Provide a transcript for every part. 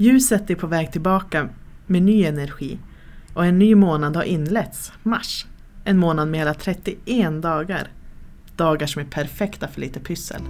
Ljuset är på väg tillbaka med ny energi och en ny månad har inletts, mars. En månad med hela 31 dagar. Dagar som är perfekta för lite pyssel.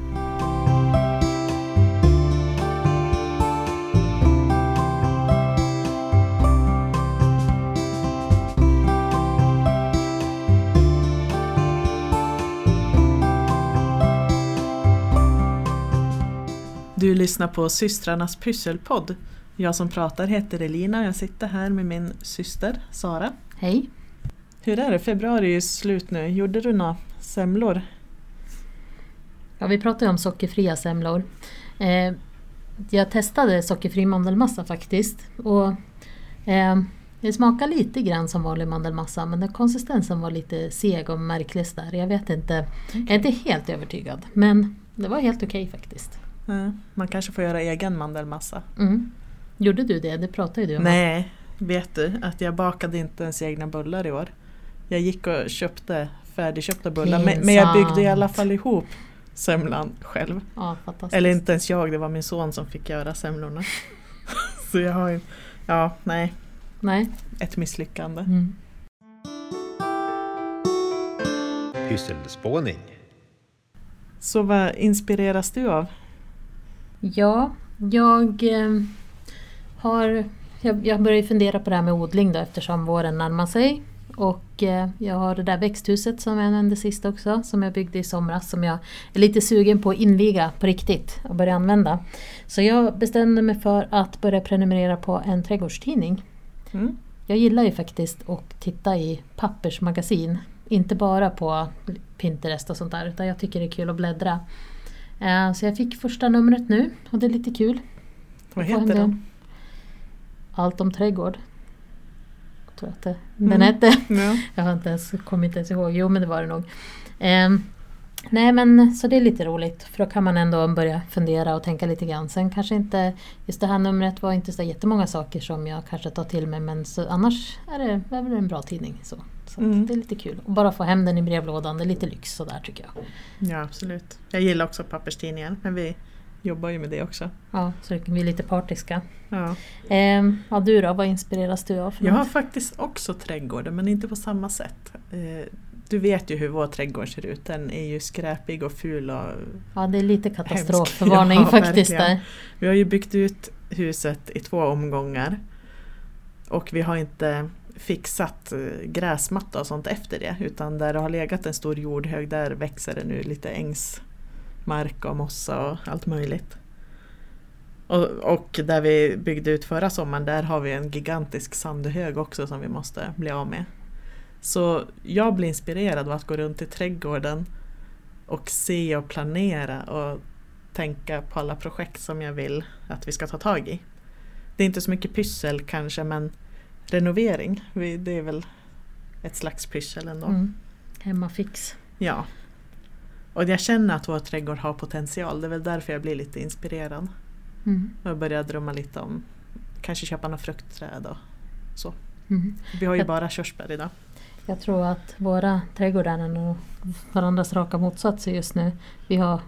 Du lyssnar på systrarnas pysselpodd. Jag som pratar heter Elina och jag sitter här med min syster Sara. Hej! Hur är det? Februari är slut nu. Gjorde du några semlor? Ja, vi pratade ju om sockerfria semlor. Eh, jag testade sockerfri mandelmassa faktiskt. Och, eh, det smakar lite grann som vanlig mandelmassa men den konsistensen var lite seg och märklig där. Jag vet inte, jag är inte helt övertygad men det var helt okej faktiskt. Ja, man kanske får göra egen mandelmassa. Mm. Gjorde du det? Det pratade du om. Nej, vet du att jag bakade inte ens egna bullar i år. Jag gick och köpte färdigköpta bullar men, men jag byggde i alla fall ihop semlan själv. Ja, fantastiskt. Eller inte ens jag, det var min son som fick göra semlorna. Så jag har ju, ja nej, Nej. ett misslyckande. Mm. Pysselspåning. Så vad inspireras du av? Ja, jag eh, har... Jag, jag börjar fundera på det här med odling då eftersom våren närmar sig. Och eh, jag har det där växthuset som jag nämnde sist också, som jag byggde i somras, som jag är lite sugen på att inviga på riktigt och börja använda. Så jag bestämde mig för att börja prenumerera på en trädgårdstidning. Mm. Jag gillar ju faktiskt att titta i pappersmagasin. Inte bara på Pinterest och sånt där, utan jag tycker det är kul att bläddra. Eh, Så jag fick första numret nu och det är lite kul. Vad heter den? Allt om trädgård. Tror jag att det, Mm. hette. Ja. Jag har inte ens, kommer inte ens ihåg. Jo men det var det nog. Ehm, nej men så det är lite roligt för då kan man ändå börja fundera och tänka lite grann. Sen kanske inte, just det här numret var inte så jättemånga saker som jag kanske tar till mig men så, annars är det, är väl en bra tidning. Så, så Mm. det är lite kul. Och bara få hem den i brevlådan, det är lite lyx sådär tycker jag. ja, absolut. Jag gillar också papperstidningen men vi jobbar ju med det också. Ja, så det kan bli lite partiska. Ja. Ehm, ja du då, vad inspireras du av? Jag har faktiskt också trädgården men inte på samma sätt. Eh, Du vet ju hur vår trädgård ser ut. Den är ju skräpig och ful och Ja det är lite Hemsk. katastrofvarning Ja, faktiskt verkligen. där. Vi har ju byggt ut huset i två omgångar. Och vi har inte fixat eh, gräsmatta och sånt efter det. Utan där det har legat en stor jordhög där växer det nu lite ängsmark och mossa och allt möjligt. Och, och där vi byggde ut förra sommaren där har vi en gigantisk sandhög också som vi måste bli av med. Så jag blir inspirerad av att gå runt i trädgården och se och planera och tänka på alla projekt som jag vill att vi ska ta tag i. Det är inte så mycket pyssel kanske men renovering, det är väl ett slags pyssel ändå. Mm. Hemmafix. Ja. Och jag känner att vår trädgård har potential, det är väl därför jag blir lite inspirerad. Mm. Och börjar drömma lite om kanske köpa några fruktträd och så. Mm. Vi har ju Jag- bara körsbär idag. Jag tror att våra trädgårdar är nog varandras raka motsatser just nu. Vi har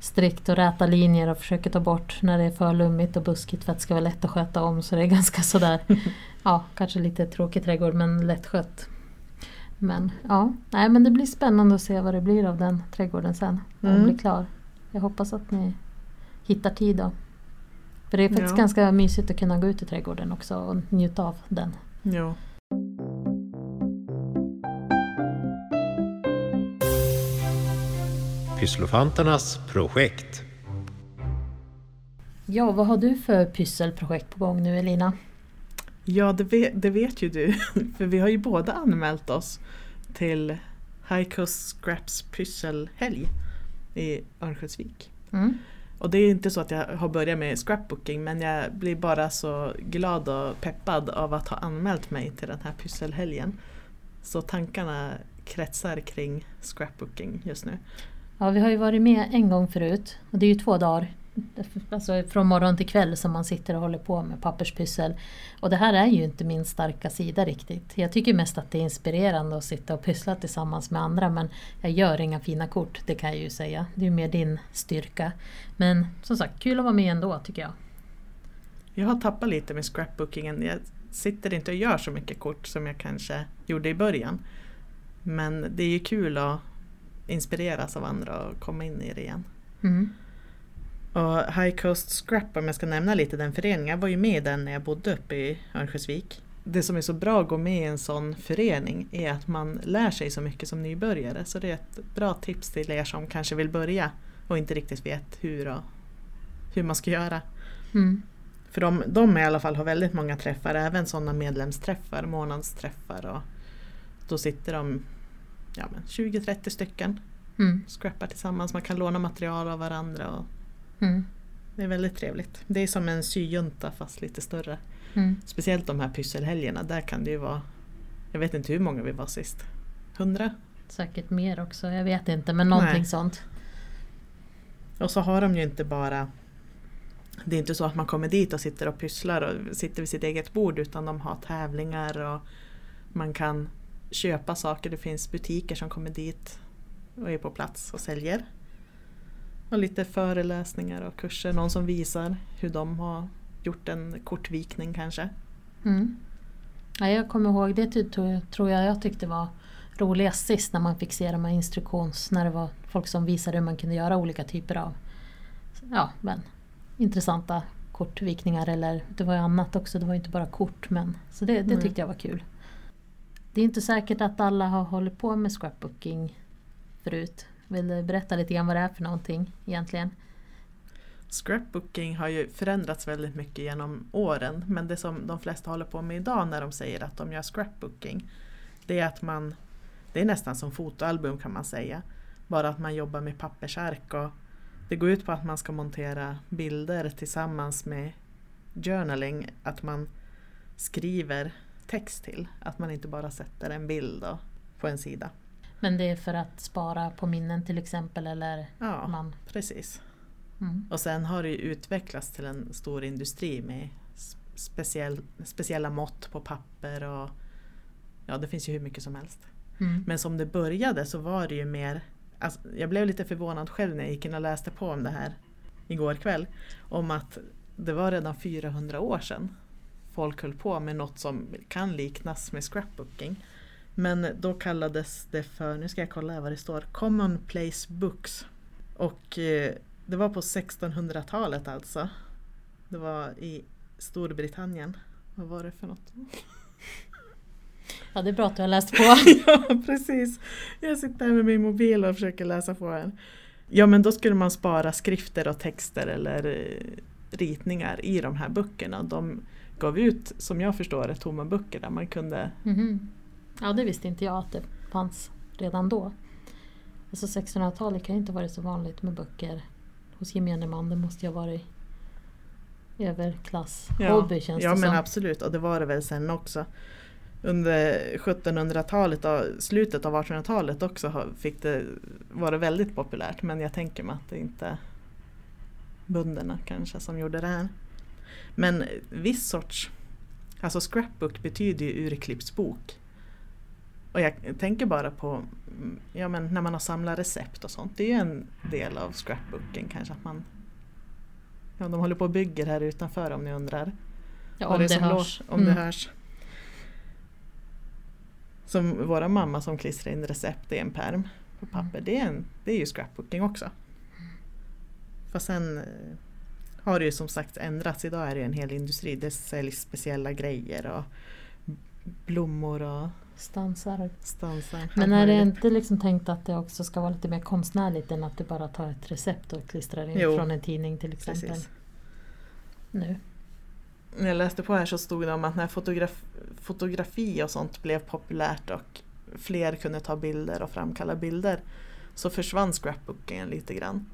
strikt och räta linjer och försöker ta bort när det är för lummigt och buskigt för att det ska vara lätt att sköta om. Så det är ganska sådär, ja kanske lite tråkig trädgård men lättskött. Men ja, nej men det blir spännande att se vad det blir av den trädgården sen när den Mm. blir klar. Jag hoppas att ni hittar tid då. För det är faktiskt Ja. ganska mysigt att kunna gå ut i trädgården också och njuta av den. Jo. Pysslofanternas projekt. Ja, vad har du för pysselprojekt på gång nu Elina? Ja, det vet, det vet ju du. För vi har ju båda anmält oss till High Coast Scraps pysselhelg i Örnsköldsvik. Mm. Och det är inte så att jag har börjat med scrapbooking men jag blir bara så glad och peppad av att ha anmält mig till den här pysselhelgen. Så tankarna kretsar kring scrapbooking just nu. Ja, vi har ju varit med en gång förut och det är ju två dagar. Alltså från morgon till kväll som man sitter och håller på med papperspyssel. Och det här är ju inte min starka sida riktigt. Jag tycker mest att det är inspirerande att sitta och pyssla tillsammans med andra men jag gör inga fina kort, det kan jag ju säga. Det är ju mer din styrka. Men som sagt, kul att vara med ändå tycker jag. Jag har tappat lite med scrapbookingen. Jag sitter inte och gör så mycket kort som jag kanske gjorde i början. Men det är ju kul att inspireras av andra och komma in i det igen. Mm. Och High Coast Scrap, om jag ska nämna lite den föreningen, jag var ju med i den när jag bodde uppe i Örnsköldsvik. Det som är så bra att gå med i en sån förening är att man lär sig så mycket som nybörjare. Så det är ett bra tips till er som kanske vill börja och inte riktigt vet hur, och, hur man ska göra. Mm. För de, de i alla fall har väldigt många träffar, även sådana medlemsträffar, månadsträffar. Och då sitter de ja, men 20-30 stycken, Mm. scrappar tillsammans. Man kan låna material av varandra. Och Mm. det är väldigt trevligt. Det är som en syjunta fast lite större. Mm. Speciellt de här pysselhelgerna, där kan det ju vara, jag vet inte hur många vi var sist. Hundra? Säkert mer också, jag vet inte men någonting Nej. sånt. Och så har de ju inte bara det är inte så att man kommer dit och sitter och pysslar och sitter vid sitt eget bord utan de har tävlingar och man kan köpa saker. Det finns butiker som kommer dit och är på plats och säljer. Och lite föreläsningar och kurser. Någon som visar hur de har gjort en kortvikning kanske. Mm. Ja, jag kommer ihåg det tror jag jag tyckte var roligast sist när man fick se de här instruktions... När det var folk som visade hur man kunde göra olika typer av ja, men, intressanta kortvikningar eller det var ju annat också, det var inte bara kort men så det, det Mm. tyckte jag var kul. Det är inte säkert att alla har hållit på med scrapbooking förut. Vill du berätta lite grann vad det är för någonting egentligen? Scrapbooking har ju förändrats väldigt mycket genom åren men det som de flesta håller på med idag när de säger att de gör scrapbooking det är att man, det är nästan som fotoalbum kan man säga. Bara att man jobbar med pappersark och det går ut på att man ska montera bilder tillsammans med journaling, att man skriver text till. Att man inte bara sätter en bild på en sida. Men det är för att spara på minnen till exempel eller Ja, man... precis. Mm. Och sen har det ju utvecklats till en stor industri med speciell, speciella mått på papper och ja, det finns ju hur mycket som helst. Mm. Men som det började så var det ju mer, alltså, jag blev lite förvånad själv när jag gick in och läste på om det här igår kväll. Om att det var redan 400 år sedan folk höll på med något som kan liknas med scrapbooking. Men då kallades det för, nu ska jag kolla vad det står, Commonplace Books. Och eh, det var på 1600-talet alltså. Det var i Storbritannien. Vad var det för något? Ja, det är bra att du har läst på. ja, precis. Jag sitter här med min mobil och försöker läsa på här. Ja, men då skulle man spara skrifter och texter eller eh, ritningar i de här böckerna. De gav ut, som jag förstår det, tomma böcker där man kunde... Mhm. Ja, det visste inte jag att det fanns redan då. Alltså 1600-talet kan ju inte varit så vanligt med böcker hos gemene man. Det måste ju ha varit överklass hobby känns ja det men som. absolut, och det var det väl sen också. Under 1700-talet och slutet av 1800-talet också fick det, var det väldigt populärt. Men jag tänker mig att det inte bönderna kanske som gjorde det här. Men viss sorts, alltså scrapbook betyder ju urklippsbok. Och jag tänker bara på mm, ja, men när man har samlat recept och sånt. Det är ju en del av scrapbooken kanske att man Ja, de håller på och bygger här utanför om ni undrar. ja, om det det hörs. lå- om det Mm. hörs. Som våra mamma som klistrar in recept i en perm på papper. Det, är en, det är ju scrapbooking också. Fast sen eh, har det ju som sagt ändrats. Idag är det en hel industri. Det säljs speciella grejer och blommor och Stansar. stansar. Men är det inte liksom tänkt att det också ska vara lite mer konstnärligt än att du bara tar ett recept och klistrar in Jo, från en tidning till exempel? Precis. Nu. När jag läste på här så stod det om att när fotograf, fotografi och sånt blev populärt och fler kunde ta bilder och framkalla bilder så försvann scrapbookingen lite grann.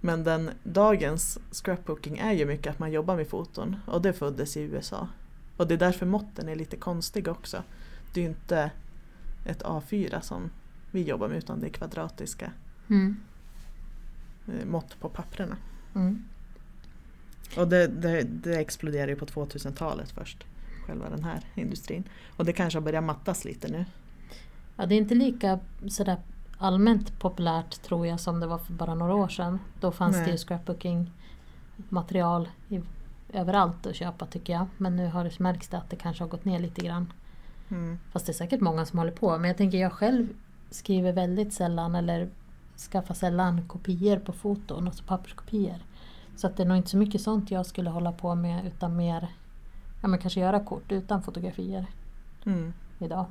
Men den, dagens scrapbooking är ju mycket att man jobbar med foton och det föddes i USA. Och det är därför måtten är lite konstiga också. Det är ju inte ett A4 som vi jobbar med utan det är kvadratiska Mm. eh, mått på papperna. Mm. Och det, det, det exploderade ju på 2000-talet först, själva den här industrin. Och det kanske har börjat mattas lite nu. Ja, det är inte lika sådär allmänt populärt tror jag som det var för bara några år sedan. Då fanns Nej. det ju scrapbooking material i överallt att köpa tycker jag. Men nu har det märks det att det kanske har gått ner lite grann. Mm. Fast det är säkert många som håller på. Men jag tänker jag själv skriver väldigt sällan eller skaffar sällan kopior på foton, alltså papperskopior. Så att det är nog inte så mycket sånt jag skulle hålla på med utan mer ja, men kanske göra kort utan fotografier Mm. idag.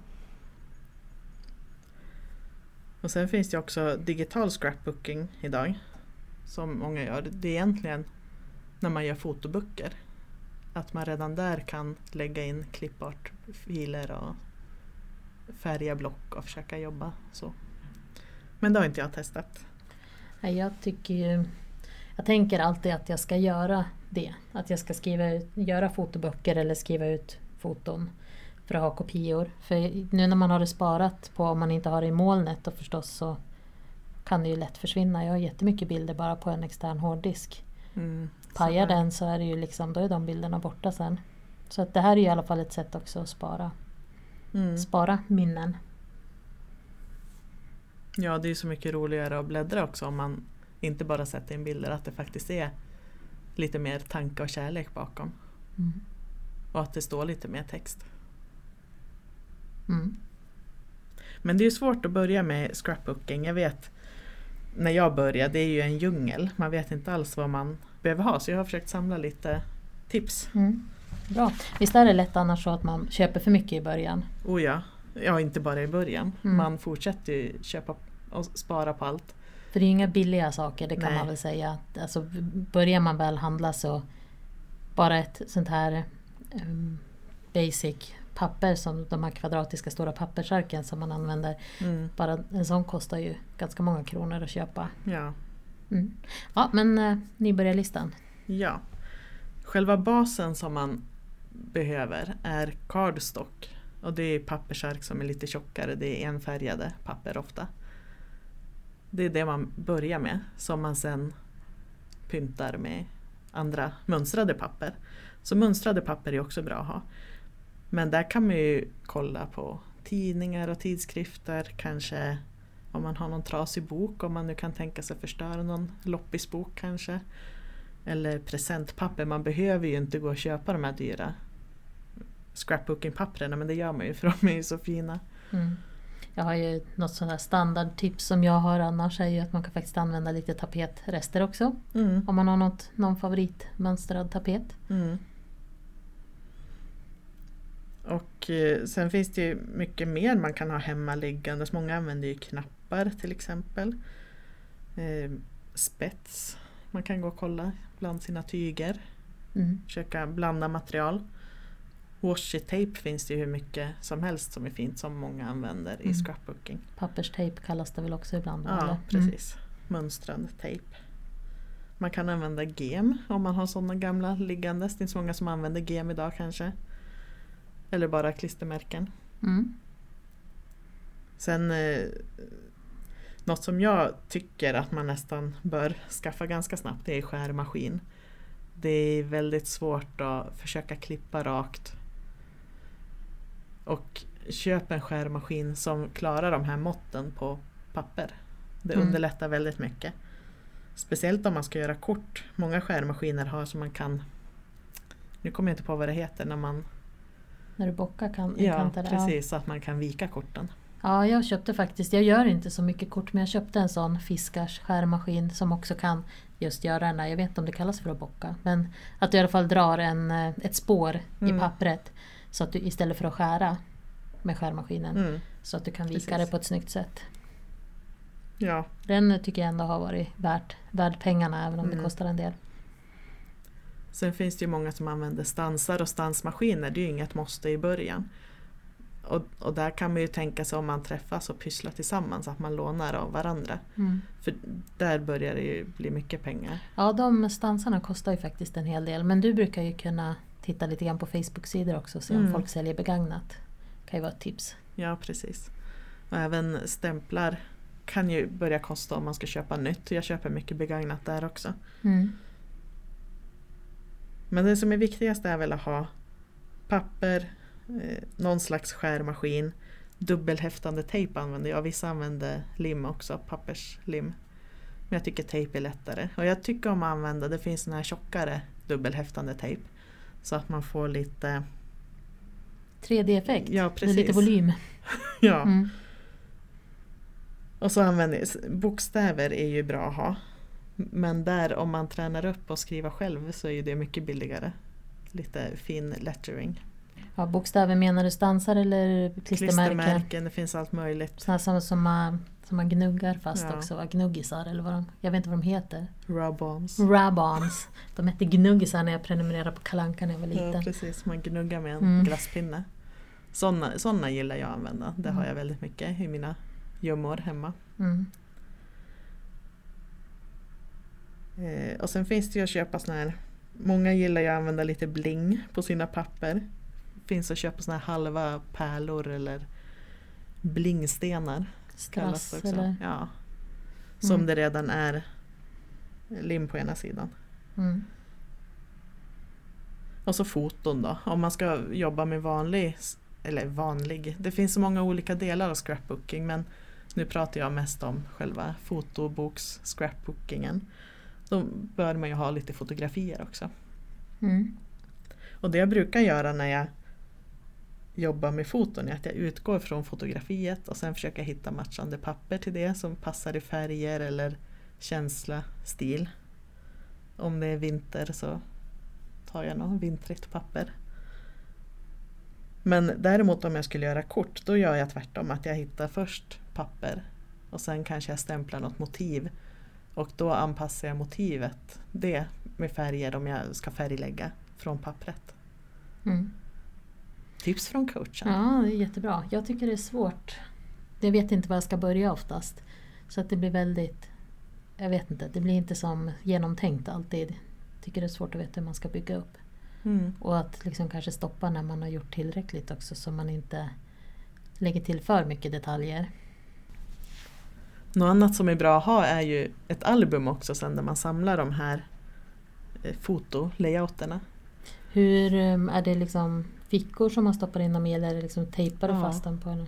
Och sen finns det också digital scrapbooking idag. Som många gör. Det är egentligen när man gör fotoböcker. Att man redan där kan lägga in klippartfiler och färga block och försöka jobba så. Men det har inte jag testat. Jag tycker. Jag tänker alltid att jag ska göra det. Att jag ska skriva ut, göra fotoböcker eller skriva ut foton för att ha kopior. För nu när man har det sparat på, om man inte har det i molnet då förstås så kan det ju lätt försvinna. Jag har jättemycket bilder bara på en extern hårddisk. Mm. Pajar Så- den så är det ju liksom, då är de bilderna borta sen. Så att det här är ju i alla fall ett sätt också att spara, Mm. spara minnen. Ja, det är ju så mycket roligare att bläddra också om man inte bara sätter in bilder. Att det faktiskt är lite mer tanke och kärlek bakom. Mm. Och att det står lite mer text. Mm. Men det är svårt att börja med scrapbooking. Jag vet när jag började, det är ju en djungel. Man vet inte alls vad man behöver ha. Så jag har försökt samla lite tips. Mm. Bra. Visst är det lätt annars så att man köper för mycket i början? Oh ja, ja inte bara i början. Mm. Man fortsätter ju köpa och spara på allt. För det är ju inga billiga saker, det kan Nej. man väl säga. Alltså, börjar man väl handla så bara ett sånt här um, basic papper som de här kvadratiska stora pappersarken som man använder. Mm. Bara en sån kostar ju ganska många kronor att köpa. Ja. Mm. Ja men eh, nybörjarlistan. ja. Själva basen som man behöver är cardstock. Och det är pappersark som är lite tjockare. Det är enfärgade papper ofta. Det är det man börjar med. Som man sen pyntar med andra mönstrade papper. Så mönstrade papper är också bra att ha. Men där kan man ju kolla på tidningar och tidskrifter. Kanske om man har någon trasig bok. Om man nu kan tänka sig förstöra någon loppisbok kanske. Eller presentpapper. Man behöver ju inte gå och köpa de här dyra scrapbooking-papperna men det gör man ju för de är ju så fina. Mm. Jag har ju något sånt här standardtips som jag har annars är ju att man kan faktiskt använda lite tapetrester också. Mm. Om man har något, någon favoritmönstrad tapet. Mm. Och eh, sen finns det ju mycket mer man kan ha hemma liggandes. Många använder ju knappar till exempel. Eh, spets. Man kan gå och kolla bland sina tyger. Mm. Försöka blanda material. Washi tape finns det ju hur mycket som helst som är fint som många använder i Mm. scrapbooking. Papperstejp kallas det väl också ibland? Ja, eller? precis. Mönstrad tejp. Man kan använda gem om man har sådana gamla liggandes. Det är inte så många som använder gem idag kanske. Eller bara klistermärken. Mm. Sen eh, något som jag tycker att man nästan bör skaffa ganska snabbt det är skärmaskin. Det är väldigt svårt att försöka klippa rakt. Och köp en skärmaskin som klarar de här måtten på papper. Det Mm. underlättar väldigt mycket. Speciellt om man ska göra kort. Många skärmaskiner har som man kan nu kommer jag inte på vad det heter när man När du bockar kan, Ja kanter. Ja. precis, så att man kan vika korten. Ja, jag köpte faktiskt, jag gör inte så mycket kort men jag köpte en sån fiskars skärmaskin som också kan just göra den här, jag vet inte om det kallas för att bocka, men att du i alla fall drar en, eh, ett spår Mm. i pappret så att du istället för att skära med skärmaskinen Mm. så att du kan vika Precis. det på ett snyggt sätt. Ja, Den tycker jag ändå har varit värt, värd pengarna även om Mm. det kostar en del. Sen finns det ju många som använder stansar och stansmaskiner. Det är ju inget måste i början. Och, och där kan man ju tänka sig om man träffas och pysslar tillsammans att man lånar av varandra. Mm. För där börjar det ju bli mycket pengar. Ja, de stansarna kostar ju faktiskt en hel del. Men du brukar ju kunna titta lite grann på Facebook-sidor också och se om Mm. folk säljer begagnat. kan ju vara ett tips. Ja precis. Och även stämplar kan ju börja kosta om man ska köpa nytt. Jag köper mycket begagnat där också. Mm. Men det som är viktigast är väl att ha papper, eh, någon slags skärmaskin, dubbelhäftande tejp använder jag. Vissa använder lim också, papperslim. Men jag tycker tejp är lättare. Och jag tycker om att använda, det finns såna här tjockare dubbelhäftande tejp. Så att man får lite, 3D-effekt. ja Med precis. lite volym. Ja. Mm. Och så använder bokstäver är ju bra att ha. Men där om man tränar upp och skriva själv så är ju det mycket billigare. Lite fin lettering. Ja, bokstäver menar du stansar eller klistermärken? Klistermärken, det finns allt möjligt. Sådana som, som, man, som man gnuggar fast Ja. också, va? gnuggisar eller vad de, jag vet inte vad de heter. Rub-ons. De hette gnuggisar när jag prenumererade på Kalanka när jag var Ja, liten. precis, man gnuggar med en Mm. glasspinne. Sådana, sådana gillar jag att använda. Det har Mm. jag väldigt mycket i mina gömmor hemma. Mm. Eh, och sen finns det ju att köpa såna här Många gillar ju att använda lite bling på sina papper. Finns att köpa såna här halva pärlor eller blingstenar. Strass också. eller? Ja. Som Mm. det redan är lim på ena sidan. Mm. Och så foton då. Om man ska jobba med vanlig, eller vanlig, det finns så många olika delar av scrapbooking men nu pratar jag mest om själva fotoboks scrapbookingen. Då bör man ju ha lite fotografier också. Mm. Och det jag brukar göra när jag jobbar med foton är att jag utgår från fotografiet och sen försöker hitta matchande papper till det som passar i färger eller känsla, stil. Om det är vinter så tar jag något vintrigt papper. Men däremot om jag skulle göra kort då gör jag tvärtom att jag hittar först papper och sen kanske jag stämplar något motiv och då anpassar jag motivet det med färger om jag ska färglägga från pappret. Mm. Tips från coachen. Ja, det är jättebra. Jag tycker det är svårt. Jag vet inte var jag ska börja oftast. Så att det blir väldigt... Jag vet inte, det blir inte som genomtänkt alltid. Tycker det är svårt att veta hur man ska bygga upp. Mm. Och att liksom kanske stoppa när man har gjort tillräckligt också så man inte lägger till för mycket detaljer. Något annat som är bra att ha är ju ett album också sen där man samlar de här eh, fotolayouterna. Hur um, är det liksom fickor som man stoppar in dem i eller liksom tejpar du Ja. fast dem på? den?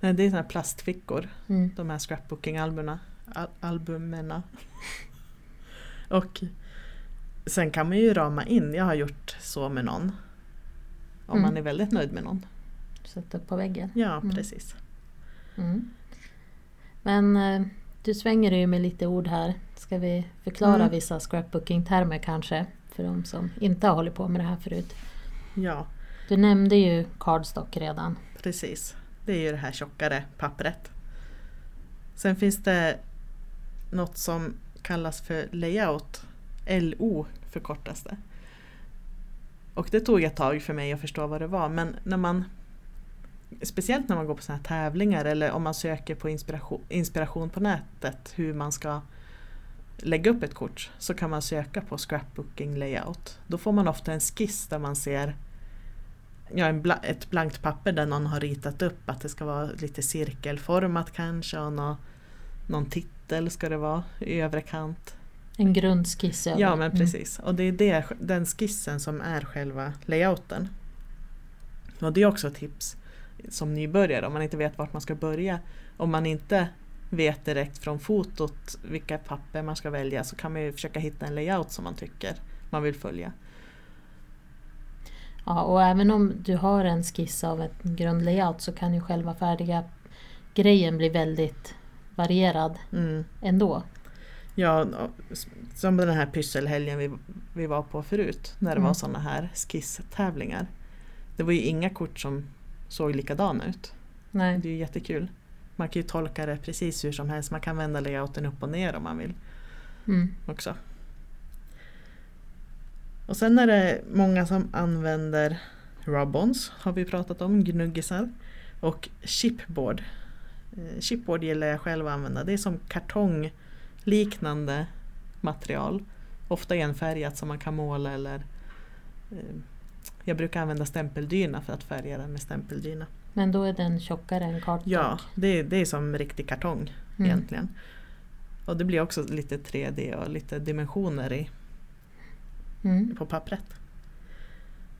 Nej, det är såna här plastfickor, Mm. de här scrapbooking-albumen. Al- albumerna. Och sen kan man ju rama in, jag har gjort så med någon. Om Mm. man är väldigt nöjd med någon. Sätta upp på väggen. Ja, Mm. precis. Mm. Men eh, du svänger ju med lite ord här. Ska vi förklara Mm. vissa scrapbooking-termer kanske? För de som inte har hållit på med det här förut. Ja, du nämnde ju cardstock redan. precis. Det är ju det här tjockare pappret. Sen finns det något som kallas för layout. LO förkortas det. Och det tog ett tag för mig att förstå vad det var men när man Speciellt när man går på såna här tävlingar eller om man söker på inspiration, inspiration på nätet hur man ska lägga upp ett kort så kan man söka på scrapbooking layout. Då får man ofta en skiss där man ser ja, en bla, ett blankt papper där någon har ritat upp att det ska vara lite cirkelformat kanske och nå, någon titel ska det vara i övre kant. En grundskiss över. Ja men Mm. precis. Och det är det, den skissen som är själva layouten. Och det är också ett tips som nybörjare om man inte vet vart man ska börja. Om man inte vet direkt från fotot vilka papper man ska välja så kan man ju försöka hitta en layout som man tycker man vill följa. Ja, och även om du har en skiss av en grundlayout så kan ju själva färdiga grejen bli väldigt varierad Mm. ändå. Ja, som den här pysselhelgen vi, vi var på förut när det Mm. var sådana här skisstävlingar. Det var ju inga kort som såg likadana ut. Nej. Det är ju jättekul. Man kan ju tolka det precis hur som helst. Man kan vända layouten upp och ner om man vill Mm. också. Och sen är det många som använder rub-ons har vi pratat om, gnuggisar. Och chipboard. Eh, Chipboard gillar jag själv att använda. Det är som kartongliknande material. Ofta enfärgat som man kan måla eller eh, jag brukar använda stämpeldyna för att färga den med stämpeldyna. Men då är den tjockare än cardstock. Ja, det är, det är som riktig kartong Mm. egentligen. Och det blir också lite 3D och lite dimensioner i, Mm. på pappret.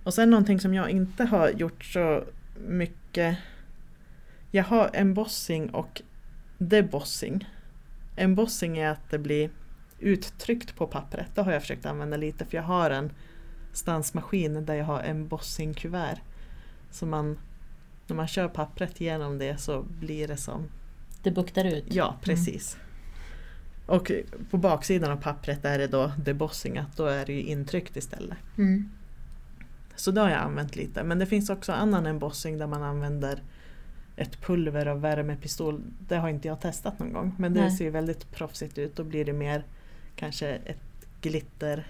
Och sen någonting som jag inte har gjort så mycket. Jag har embossing och debossing. Embossing är att det blir uttryckt på pappret. Det har jag försökt använda lite för jag har en stansmaskin där jag har embossingkuvert. Så man, när man kör pappret genom det så blir det som Det buktar ut. Ja, precis. Och på baksidan av pappret är det då debossingat, då är det ju intryckt istället. Mm. Så det har jag använt lite. Men det finns också annan embossing där man använder ett pulver av värmepistol. Det har inte jag testat någon gång. Men det Nej. ser ju väldigt proffsigt ut. Då blir det mer kanske ett glitter.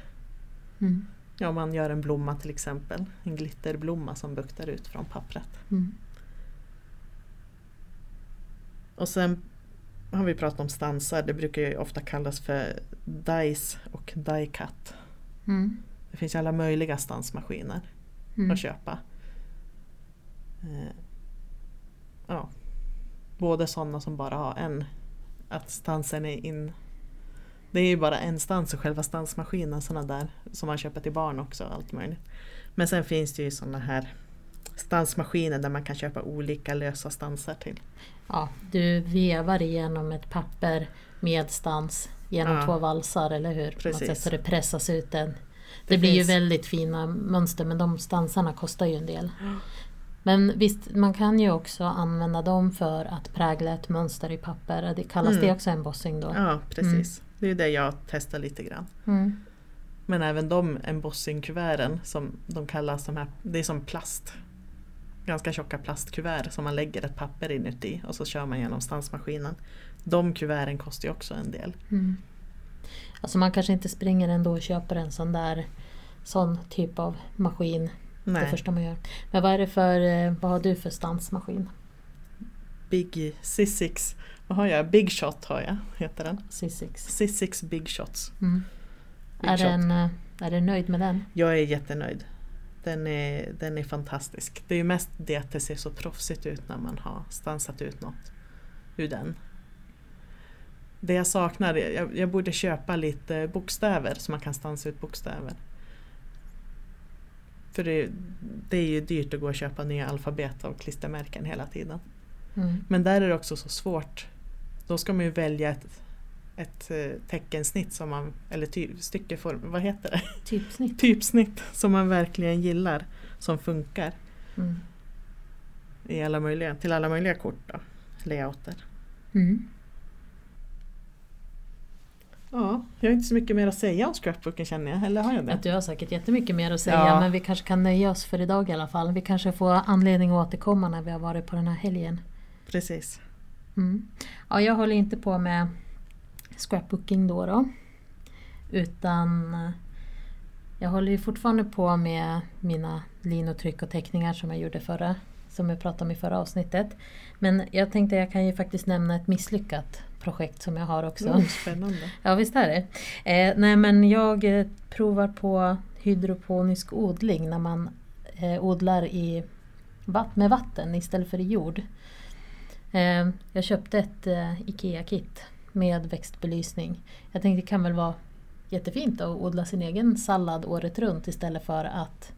Mm. Ja, om man gör en blomma till exempel. En glitterblomma som buktar ut från pappret. Mm. Och sen har vi pratat om stansar. Det brukar ju ofta kallas för dice och die cut. Mm. Det finns ju alla möjliga stansmaskiner Mm. att köpa. Eh, ja. Både sådana som bara har en. Att stansen är in. Det är ju bara en stans och själva stansmaskinen sådana där som man köper till barn också. Allt möjligt. Men sen finns det ju sådana här stansmaskiner där man kan köpa olika lösa stansar till. Ja, du vevar igenom ett papper med stans genom Ja. två valsar, eller hur? Precis. sätt, så det pressas ut en. Det, Det blir ju finns- väldigt fina mönster men de stansarna kostar ju en del. Men visst, man kan ju också använda dem för att prägla ett mönster i papper. Det kallas Mm. det också embossing då? Ja, precis. Det är det jag testar lite grann. Mm. Men även de embossingkuverten som de kallas, de här, det är som plast. Ganska tjocka plastkuvert som man lägger ett papper inuti och så kör man genom stansmaskinen. De kuverten kostar ju också en del. Mm. Alltså man kanske inte springer ändå och köper en sån där sån typ av maskin det Nej, första man gör. Men vad är det för, eh, vad har du för stansmaskin? Big C6, vad har jag? Big Shot har jag, heter den. C6. C6 Big Shots. Mm. Big Är, Shot. den, eh, är du nöjd med den? Jag är jättenöjd. Den är, den är fantastisk. Det är ju mest det att det ser så proffsigt ut när man har stansat ut något ur den. Det jag saknar, jag, jag borde köpa lite bokstäver så man kan stansa ut bokstäver. För det, det är ju dyrt att gå och köpa nya alfabet och klistermärken hela tiden. Mm. Men där är det också så svårt. Då ska man ju välja ett, ett eh, teckensnitt som man, eller ty, styckeform, vad heter det? Typsnitt. typsnitt som man verkligen gillar, som funkar Mm. i alla möjliga, till alla möjliga kort. Då, layouter. Mm. Ja, jag har inte så mycket mer att säga om scrapbooken känner jag, eller har jag det? Att du har säkert jättemycket mer att säga Ja. men vi kanske kan nöja oss för idag i alla fall. Vi kanske får anledning att återkomma när vi har varit på den här helgen. Precis. Mm. Ja, jag håller inte på med scrapbooking då. då utan eh, jag håller ju fortfarande på med mina linotryck och teckningar som jag gjorde förra, som jag pratade om i förra avsnittet. Men jag tänkte jag kan ju faktiskt nämna ett misslyckat projekt som jag har också. Oh, spännande. Ja visst är det. Eh, nej men jag eh, provar på hydroponisk odling när man eh, odlar i vatt, med vatten istället för i jord. Eh, jag köpte ett eh, IKEA-kit med växtbelysning. Jag tänkte det kan väl vara jättefint att odla sin egen sallad året runt istället för att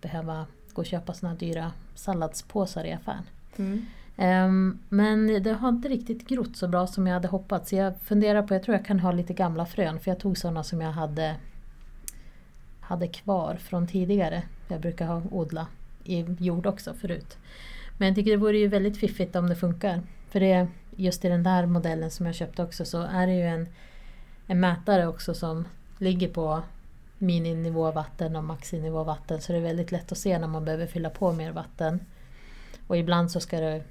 behöva gå och köpa såna dyra salladspåsar i affären. Mm. Ehm, men det har inte riktigt grott så bra som jag hade hoppats. Jag funderar på, jag tror jag kan ha lite gamla frön för jag tog sådana som jag hade, hade kvar från tidigare. Jag brukar ha odla i jord också förut. Men jag tycker det vore ju väldigt fiffigt om det funkar. För det, just i den där modellen som jag köpte också så är det ju en, en mätare också som ligger på mininivå vatten och maxinivå vatten så det är väldigt lätt att se när man behöver fylla på mer vatten. Och ibland så ska det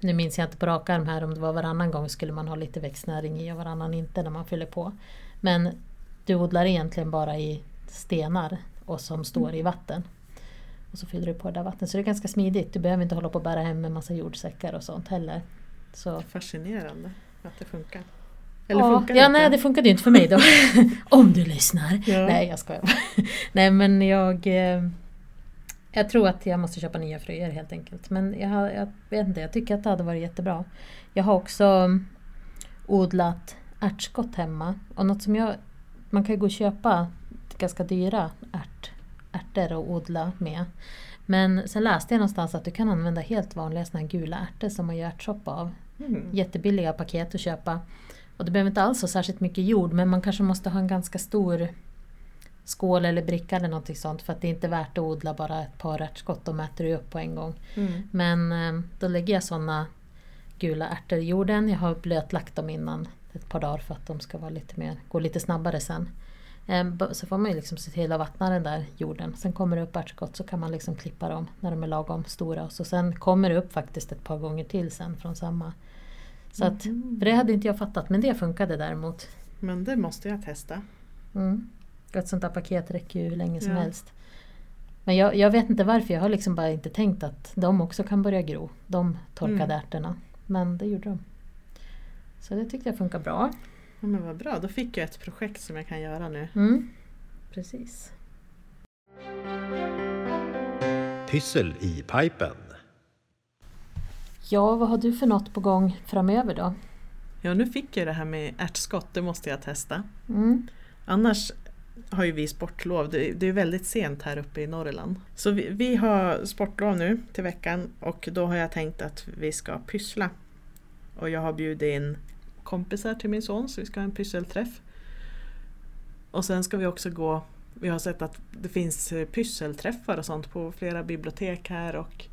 nu minns jag inte på rak arm här om det var varannan gång skulle man ha lite växtnäring i och varannan inte när man fyller på. Men du odlar egentligen bara i stenar och som står i vatten. Och så fyller du på det där vattnet. Så det är ganska smidigt. Du behöver inte hålla på och bära hem en massa jordsäckar och sånt heller. Så. Fascinerande att det funkar. Eller ja, funkar det ja, inte? nej det funkade ju inte för mig då. Om du lyssnar. Ja. Nej jag skojar. Nej men jag eh, Jag tror att jag måste köpa nya fröer helt enkelt. Men jag, har, jag vet inte, jag tycker att det hade varit jättebra. Jag har också odlat ärtskott hemma. Och något som jag Man kan ju gå och köpa ganska dyra ärt, ärtor att odla med. Men sen läste jag någonstans att du kan använda helt vanliga såna gula ärtor som man gör ärtsoppa av Mm. jättebilliga paket att köpa. Och det behöver inte alls ha särskilt mycket jord men man kanske måste ha en ganska stor skål eller bricka eller någonting sånt för att det är inte värt att odla bara ett par ärtskott, de äter ju upp på en gång. Mm. Men eh, då lägger jag sådana gula ärtor i jorden. Jag har blötlagt dem innan ett par dagar för att de ska vara lite mer, gå lite snabbare sen. Eh, b- Så får man ju liksom se till att vattna den där jorden. Sen kommer det upp ärtskott så kan man liksom klippa dem när de är lagom stora. Och så sen kommer det upp faktiskt ett par gånger till sen från samma. Så att, Mhm. för det hade inte jag fattat men det funkade däremot. Men det måste jag testa. Mm. Ett sånt där paket räcker ju hur länge som Ja. helst. Men jag, jag vet inte varför, jag har liksom bara inte tänkt att de också kan börja gro. De torkade Mm. ärtorna. Men det gjorde de. Så det tyckte jag funkar bra. Ja, men vad bra, då fick jag ett projekt som jag kan göra nu. Mm. Precis. Pyssel i pipen. Ja, vad har du för något på gång framöver då? Ja, nu fick jag det här med ärtskott, det måste jag testa. Mm. Annars har ju vi sportlov, det är väldigt sent här uppe i Norrland. Så vi, vi har sportlov nu till veckan och då har jag tänkt att vi ska pyssla. Och jag har bjudit in kompisar till min son så vi ska ha en pysselträff. Och sen ska vi också gå, vi har sett att det finns eh, pysselträffar och sånt på flera bibliotek här och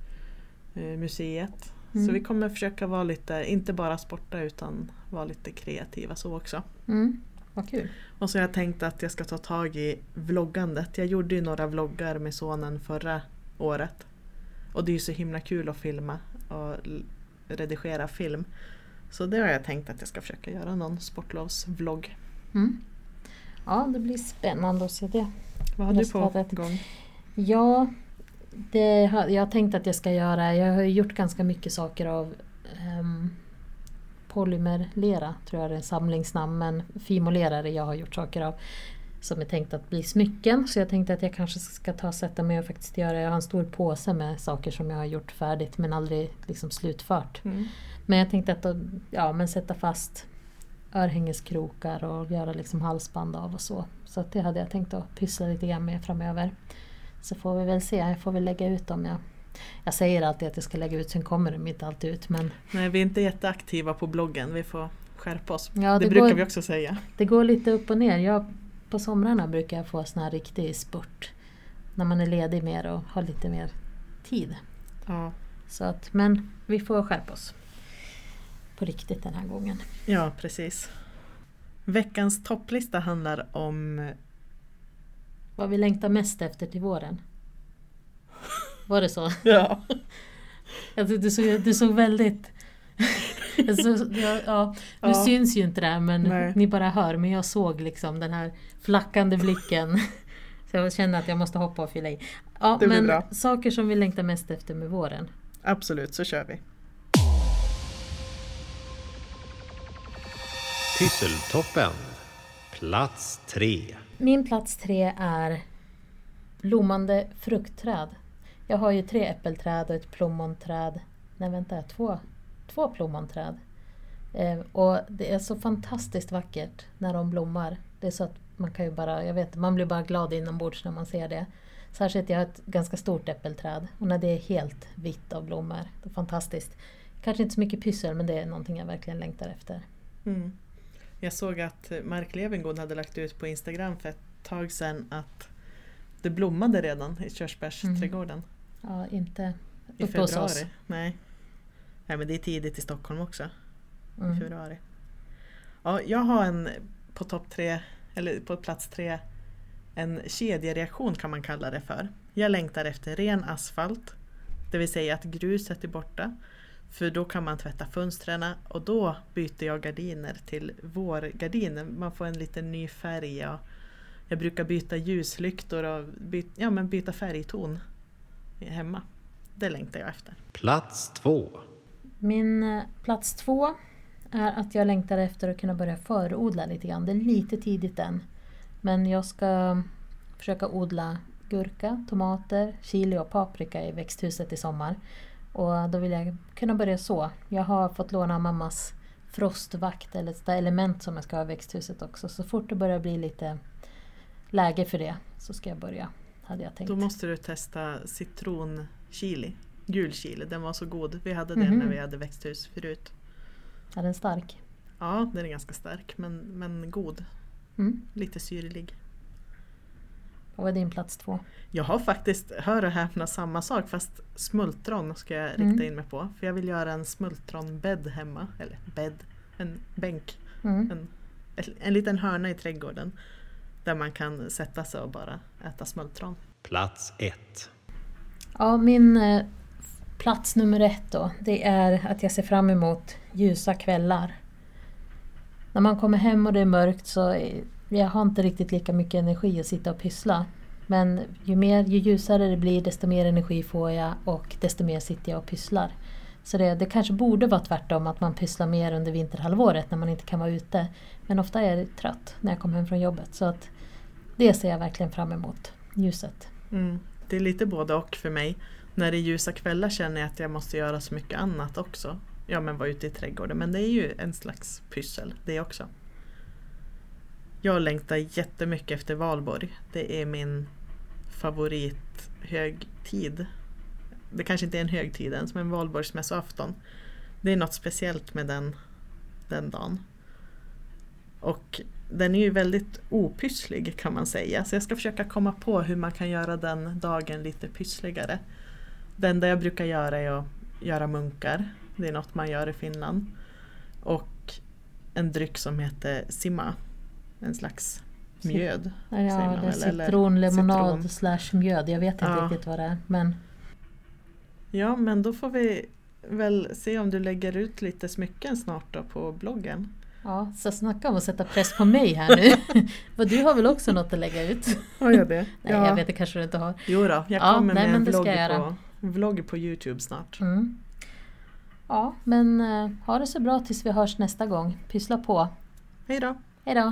eh, museet. Mm. Så vi kommer försöka vara lite, inte bara sporta utan vara lite kreativa så också. Mm. Vad kul. Och så har jag tänkt att jag ska ta tag i vloggandet. Jag gjorde ju några vloggar med sonen förra året. Och det är ju så himla kul att filma och redigera film. Så det har jag tänkt att jag ska försöka göra någon sportlovsvlogg. Mm. Ja, det blir spännande att se det. Vad har du på gång? Ja, det har, jag har tänkt att jag ska göra, jag har gjort ganska mycket saker av um, polymerlera, tror jag det är en samlingsnamn, men fimolera är det jag har gjort saker av. Som är tänkt att bli smycken, så jag tänkte att jag kanske ska ta och sätta mig och faktiskt göra, jag har en stor påse med saker som jag har gjort färdigt men aldrig liksom slutfört. Mm. Men jag tänkte att ja, men sätta fast örhängeskrokar och göra liksom halsband av och så. Så att det hade jag tänkt att pyssla lite grann med framöver. Så får vi väl se, jag får väl lägga ut dem. Jag, jag säger alltid att jag ska lägga ut, sen kommer de inte alltid ut. Men Nej, vi är inte jätteaktiva på bloggen. Vi får skärpa oss. Ja, det det brukar går- vi också säga. det går lite upp och ner. Jag, på somrarna brukar jag få sån här riktig spurt. När man är ledig mer och har lite mer tid. Ja, Så att, men vi får skärpa oss. På riktigt den här gången. ja precis. Veckans topplista handlar om Vad vi längtar mest efter till våren. Var det så? Ja, tyckte du, såg, du såg väldigt... Såg- ja, ja, nu Ja. syns ju inte det här men Nej. ni bara hör. Men jag såg liksom den här flackande blicken. Så jag kände att jag måste hoppa och fylla i. Ja, Det blir men bra. saker som vi längtar mest efter med våren. absolut så kör vi. Pysseltoppen. Plats tre. Min plats tre är blommande fruktträd. Jag har ju tre äppelträd och ett plommonträd. Nej vänta, två, två plommonträd. Eh, och det är så fantastiskt vackert när de blommar. Det är så att man kan ju bara, jag vet man blir bara glad inombords när man ser det. Särskilt jag har ett ganska stort äppelträd och när det är helt vitt av blommor. Det är fantastiskt. Kanske inte så mycket pyssel men det är någonting jag verkligen längtar efter. Mm. Jag såg att Mark Levengood hade lagt ut på Instagram för ett tag sedan att det blommade redan i körsbärsträdgården Ja, inte uppe hos februari. oss. Nej. Nej men det är tidigt i Stockholm också, i Mm. februari. Ja, jag har en på topp tre, eller på plats tre, en kedjereaktion kan man kalla det för. Jag längtar efter ren asfalt, det vill säga att gruset är borta. För då kan man tvätta fönstren och då byter jag gardiner till vårgardiner. Man får en liten ny färg. Och jag brukar byta ljuslyktor och byta, ja, men byta färgton hemma. Det längtar jag efter. Plats två. Min eh, plats två är att jag längtar efter att kunna börja förodla lite grann. Det är lite tidigt än. Men jag ska försöka odla gurka, tomater, chili och paprika i växthuset i sommar. Och då vill jag kunna börja så. Jag har fått låna mammas frostvakt eller ett element som jag ska ha i växthuset också. Så fort det börjar bli lite läge för det så ska jag börja. Hade jag tänkt. Då måste du testa citronchili. Gul chili, den var så god. Vi hade den Mhm. när vi hade växthus förut. Är den stark? Ja, den är ganska stark men, men god. Mm. Lite syrlig. Vad var din plats två? Jag har faktiskt, hör och häpna, samma sak fast smultron ska jag rikta Mm. in mig på. För jag vill göra en smultronbädd hemma. Eller bädd, en bänk. Mm. En, en liten hörna i trädgården. Där man kan sätta sig och bara äta smultron. Plats 1. Ja, min eh, plats nummer ett då, det är att jag ser fram emot ljusa kvällar. När man kommer hem och det är mörkt så jag har inte riktigt lika mycket energi att sitta och pyssla. Men ju, mer, ju ljusare det blir desto mer energi får jag och desto mer sitter jag och pysslar. Så det, det kanske borde vara tvärtom, att man pysslar mer under vinterhalvåret när man inte kan vara ute. Men ofta är jag trött när jag kommer hem från jobbet. Så att det ser jag verkligen fram emot, ljuset. Mm. Det är lite både och för mig. När det är ljusa kvällar känner jag att jag måste göra så mycket annat också. Ja men vara ute i trädgården. Men det är ju en slags pyssel det också. Jag längtar jättemycket efter valborg. Det är min favorithögtid. Det kanske inte är en högtid ens men valborgsmässoafton. Det är något speciellt med den, den dagen. Och den är ju väldigt opysslig kan man säga. Så jag ska försöka komma på hur man kan göra den dagen lite pyssligare. Det enda jag brukar göra är att göra munkar. Det är något man gör i Finland. Och en dryck som heter simma. En slags mjöd. Ja, man citronlemonad citron. slash mjöd. Jag vet inte Ja. riktigt vad det är. Men Ja men då får vi väl se om du lägger ut lite smycken snart då på bloggen. ja, så snacka om att sätta press på mig här nu. Vad du har väl också något att lägga ut? Har jag det? Nej, jag vet det kanske du inte har. Jo då, jag Ja, kommer nej, med en göra. på, vlogg på Youtube snart. Mm. Ja, men eh, ha det så bra tills vi hörs nästa gång. Pyssla på. Hej då! Hejdå!